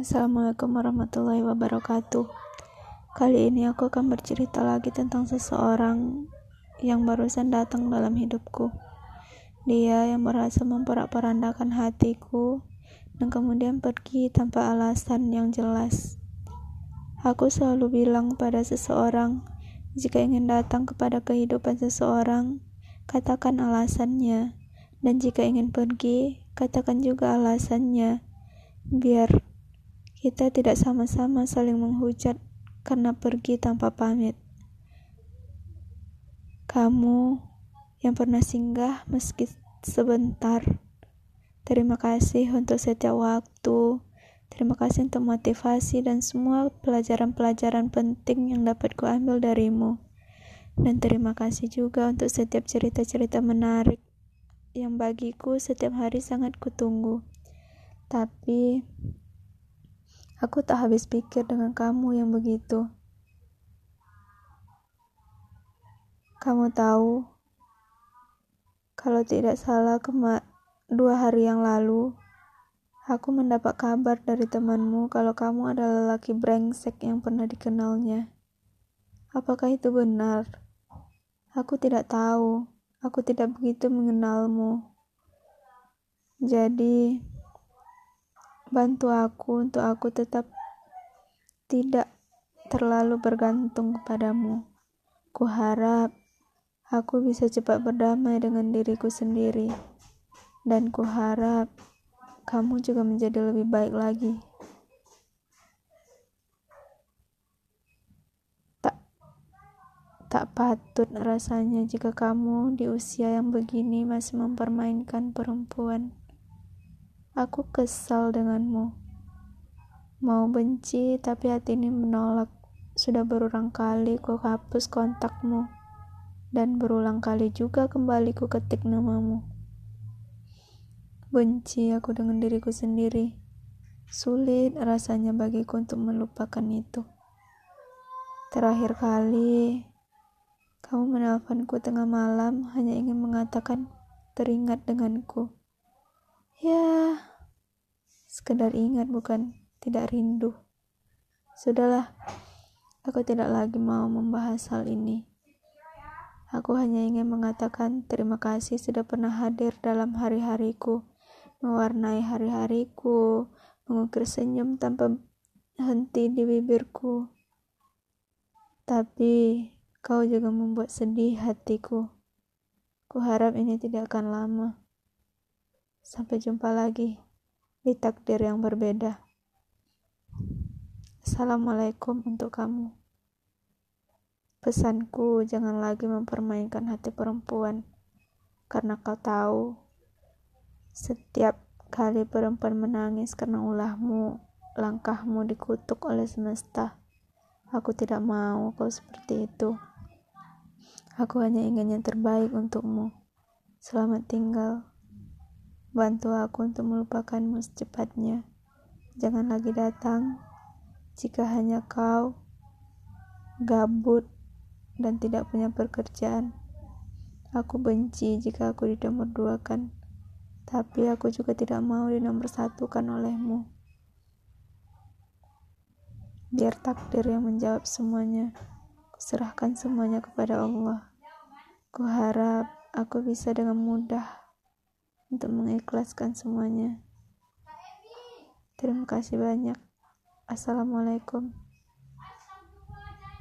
Assalamualaikum warahmatullahi wabarakatuh. Kali ini aku akan bercerita lagi tentang seseorang yang barusan datang dalam hidupku. Dia yang berhasil memperak-perandakan hatiku dan kemudian pergi tanpa alasan yang jelas. Aku selalu bilang pada seseorang, jika ingin datang kepada kehidupan seseorang, katakan alasannya, dan jika ingin pergi, katakan juga alasannya, biar kita tidak sama-sama saling menghujat karena pergi tanpa pamit. Kamu yang pernah singgah meski sebentar. Terima kasih untuk setiap waktu. Terima kasih untuk motivasi dan semua pelajaran-pelajaran penting yang dapat kuambil darimu. Dan terima kasih juga untuk setiap cerita-cerita menarik yang bagiku setiap hari sangat kutunggu. Tapi Aku tak habis pikir dengan kamu yang begitu. Kamu tahu, kalau tidak salah kema dua hari yang lalu, aku mendapat kabar dari temanmu kalau kamu adalah lelaki brengsek yang pernah dikenalnya. Apakah itu benar? Aku tidak tahu. Aku tidak begitu mengenalmu. Jadi, Bantu aku untuk aku tetap tidak terlalu bergantung kepadamu. Kuharap aku bisa cepat berdamai dengan diriku sendiri. Dan kuharap kamu juga menjadi lebih baik lagi. Tak tak patut rasanya jika kamu di usia yang begini masih mempermainkan perempuan. Aku kesal denganmu. Mau benci, tapi hati ini menolak. Sudah berulang kali ku hapus kontakmu. Dan berulang kali juga kembali ku ketik namamu. Benci aku dengan diriku sendiri. Sulit rasanya bagiku untuk melupakan itu. Terakhir kali, kamu menelponku tengah malam hanya ingin mengatakan teringat denganku. Ya, sekedar ingat bukan tidak rindu. Sudahlah, aku tidak lagi mau membahas hal ini. Aku hanya ingin mengatakan terima kasih sudah pernah hadir dalam hari-hariku, mewarnai hari-hariku, mengukir senyum tanpa henti di bibirku. Tapi kau juga membuat sedih hatiku. Kuharap ini tidak akan lama. Sampai jumpa lagi di takdir yang berbeda. Assalamualaikum untuk kamu. Pesanku, jangan lagi mempermainkan hati perempuan, karena kau tahu, setiap kali perempuan menangis karena ulahmu, langkahmu dikutuk oleh semesta. Aku tidak mau kau seperti itu. Aku hanya ingin yang terbaik untukmu. Selamat tinggal. Bantu aku untuk melupakanmu secepatnya. Jangan lagi datang jika hanya kau gabut dan tidak punya pekerjaan. Aku benci jika aku dinomorduakan, tapi aku juga tidak mau dinomorsatukan olehmu. Biar takdir yang menjawab semuanya, kuserahkan semuanya kepada Allah. Kuharap aku bisa dengan mudah untuk mengikhlaskan semuanya. Terima kasih banyak. Assalamualaikum.